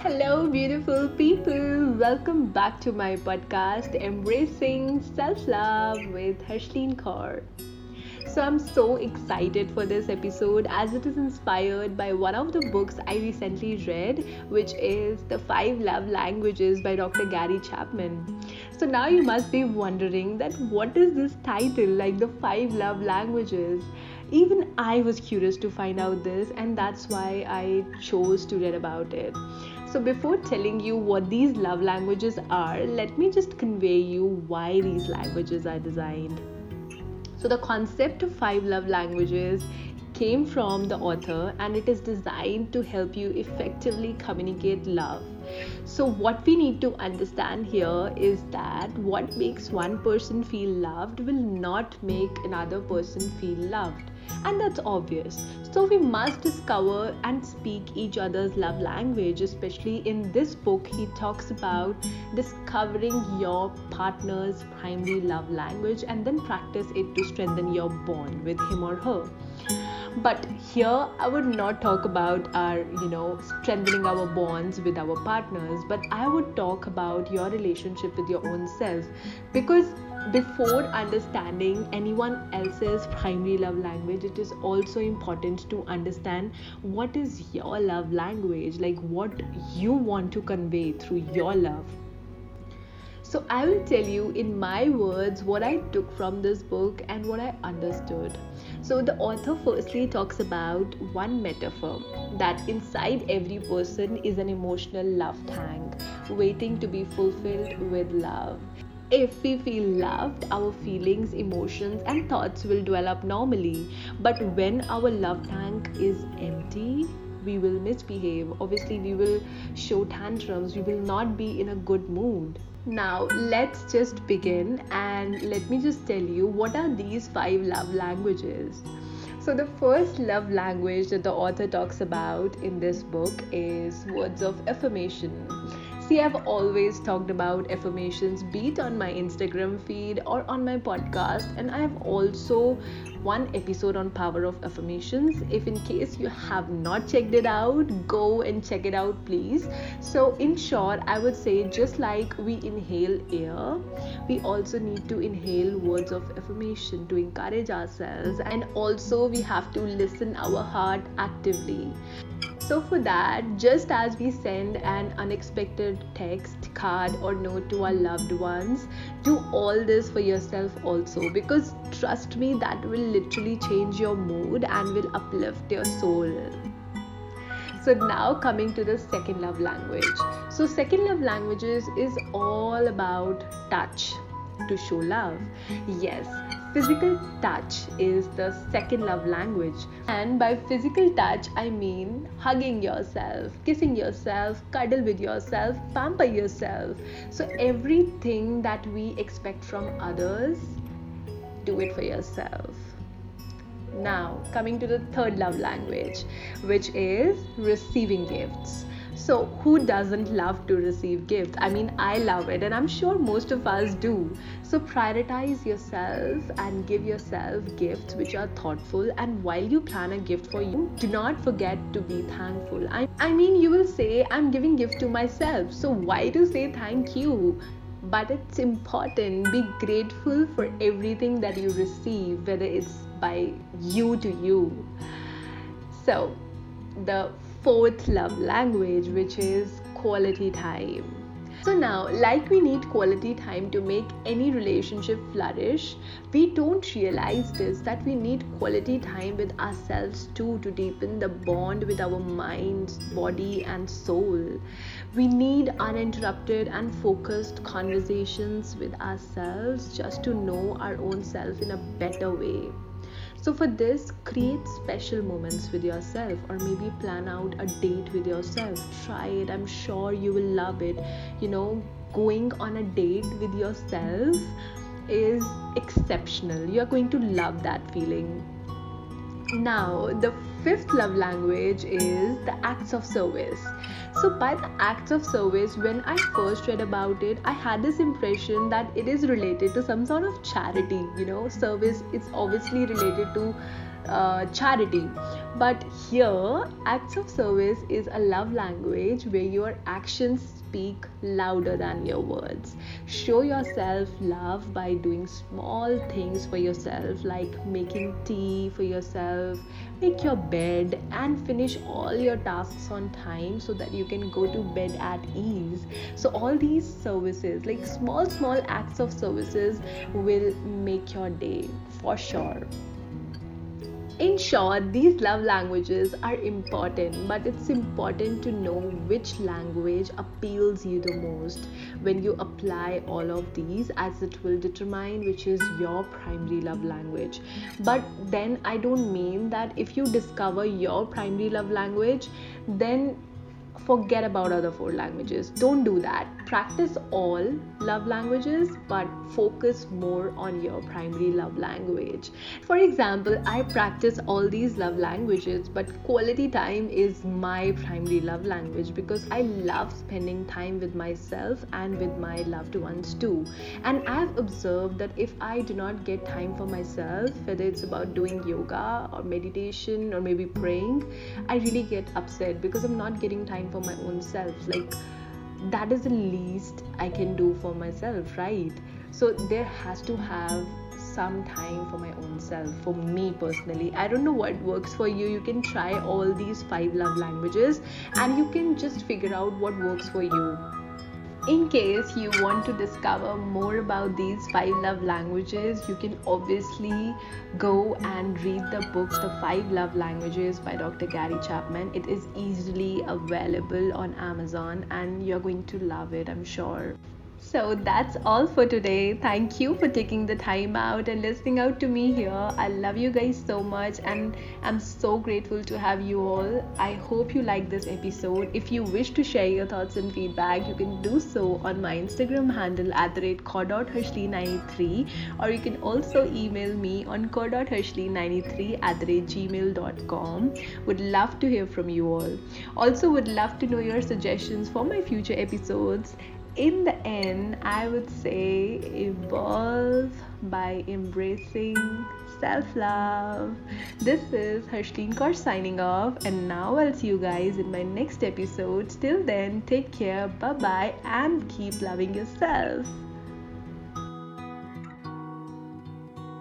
Hello, beautiful people. Welcome back to my podcast, Embracing Self Love with Harshleen Kaur. So, I'm so excited for this episode as it is inspired by one of the books I recently read, which is The Five Love Languages by Dr. Gary Chapman. So, now you must be wondering that what is this title, like The Five Love Languages? Even I was curious to find out this, and that's why I chose to read about it. So, before telling you what these love languages are, let me just convey you why these languages are designed. So, the concept of five love languages came from the author and it is designed to help you effectively communicate love. So, what we need to understand here is that what makes one person feel loved will not make another person feel loved and that's obvious. So we must discover and speak each other's love language, especially in this book. He talks about discovering your partner's primary love language and then practice it to strengthen your bond with him or her but here i would not talk about our you know strengthening our bonds with our partners but i would talk about your relationship with your own self because before understanding anyone else's primary love language it is also important to understand what is your love language like what you want to convey through your love so, I will tell you in my words what I took from this book and what I understood. So, the author firstly talks about one metaphor that inside every person is an emotional love tank waiting to be fulfilled with love. If we feel loved, our feelings, emotions, and thoughts will develop normally. But when our love tank is empty, we will misbehave. Obviously, we will show tantrums. We will not be in a good mood. Now, let's just begin and let me just tell you what are these five love languages. So, the first love language that the author talks about in this book is words of affirmation. See, I've always talked about affirmations, be it on my Instagram feed or on my podcast, and I have also one episode on power of affirmations. If in case you have not checked it out, go and check it out, please. So, in short, I would say just like we inhale air, we also need to inhale words of affirmation to encourage ourselves, and also we have to listen our heart actively. So, for that, just as we send an unexpected text, card, or note to our loved ones, do all this for yourself also because trust me, that will literally change your mood and will uplift your soul. So, now coming to the second love language. So, second love languages is all about touch to show love. Yes, physical touch is the second love language. And by physical touch, I mean hugging yourself, kissing yourself, cuddle with yourself, pamper yourself. So, everything that we expect from others, do it for yourself. Now, coming to the third love language, which is receiving gifts. So, who doesn't love to receive gifts? I mean, I love it, and I'm sure most of us do. So, prioritize yourself and give yourself gifts which are thoughtful. And while you plan a gift for you, do not forget to be thankful. I, I mean, you will say, I'm giving gift to myself. So, why to say thank you? But it's important. Be grateful for everything that you receive, whether it's by you to you. So, the fourth love language, which is quality time. So, now, like we need quality time to make any relationship flourish, we don't realize this that we need quality time with ourselves too to deepen the bond with our mind, body, and soul. We need uninterrupted and focused conversations with ourselves just to know our own self in a better way. So, for this, create special moments with yourself, or maybe plan out a date with yourself. Try it, I'm sure you will love it. You know, going on a date with yourself is exceptional. You're going to love that feeling. Now, the fifth love language is the acts of service. So, by the acts of service, when I first read about it, I had this impression that it is related to some sort of charity. You know, service is obviously related to uh, charity but here acts of service is a love language where your actions speak louder than your words. Show yourself love by doing small things for yourself, like making tea for yourself, make your bed, and finish all your tasks on time so that you can go to bed at ease. So, all these services, like small, small acts of services, will make your day for sure. In short, these love languages are important, but it's important to know which language appeals you the most when you apply all of these, as it will determine which is your primary love language. But then I don't mean that if you discover your primary love language, then forget about other four languages. Don't do that. Practice all love languages, but focus more on your primary love language. For example, I practice all these love languages, but quality time is my primary love language because I love spending time with myself and with my loved ones too. And I've observed that if I do not get time for myself, whether it's about doing yoga or meditation or maybe praying, I really get upset because I'm not getting time for my own self. Like, that is the least I can do for myself, right? So there has to have some time for my own self for me personally. I don't know what works for you. You can try all these five love languages and you can just figure out what works for you in case you want to discover more about these five love languages, you can obviously go and read the book The Five Love Languages by Dr. Gary Chapman. It is easily available on Amazon and you're going to love it, I'm sure. So that's all for today. Thank you for taking the time out and listening out to me here. I love you guys so much and I'm so grateful to have you all. I hope you like this episode. If you wish to share your thoughts and feedback, you can do so on my Instagram handle at the rate core.hershly93 or you can also email me on core.hershly93 at the rate gmail.com. Would love to hear from you all. Also would love to know your suggestions for my future episodes in the end, I would say evolve by embracing self love. This is Harshleen Kaur signing off, and now I'll see you guys in my next episode. Till then, take care, bye bye, and keep loving yourself.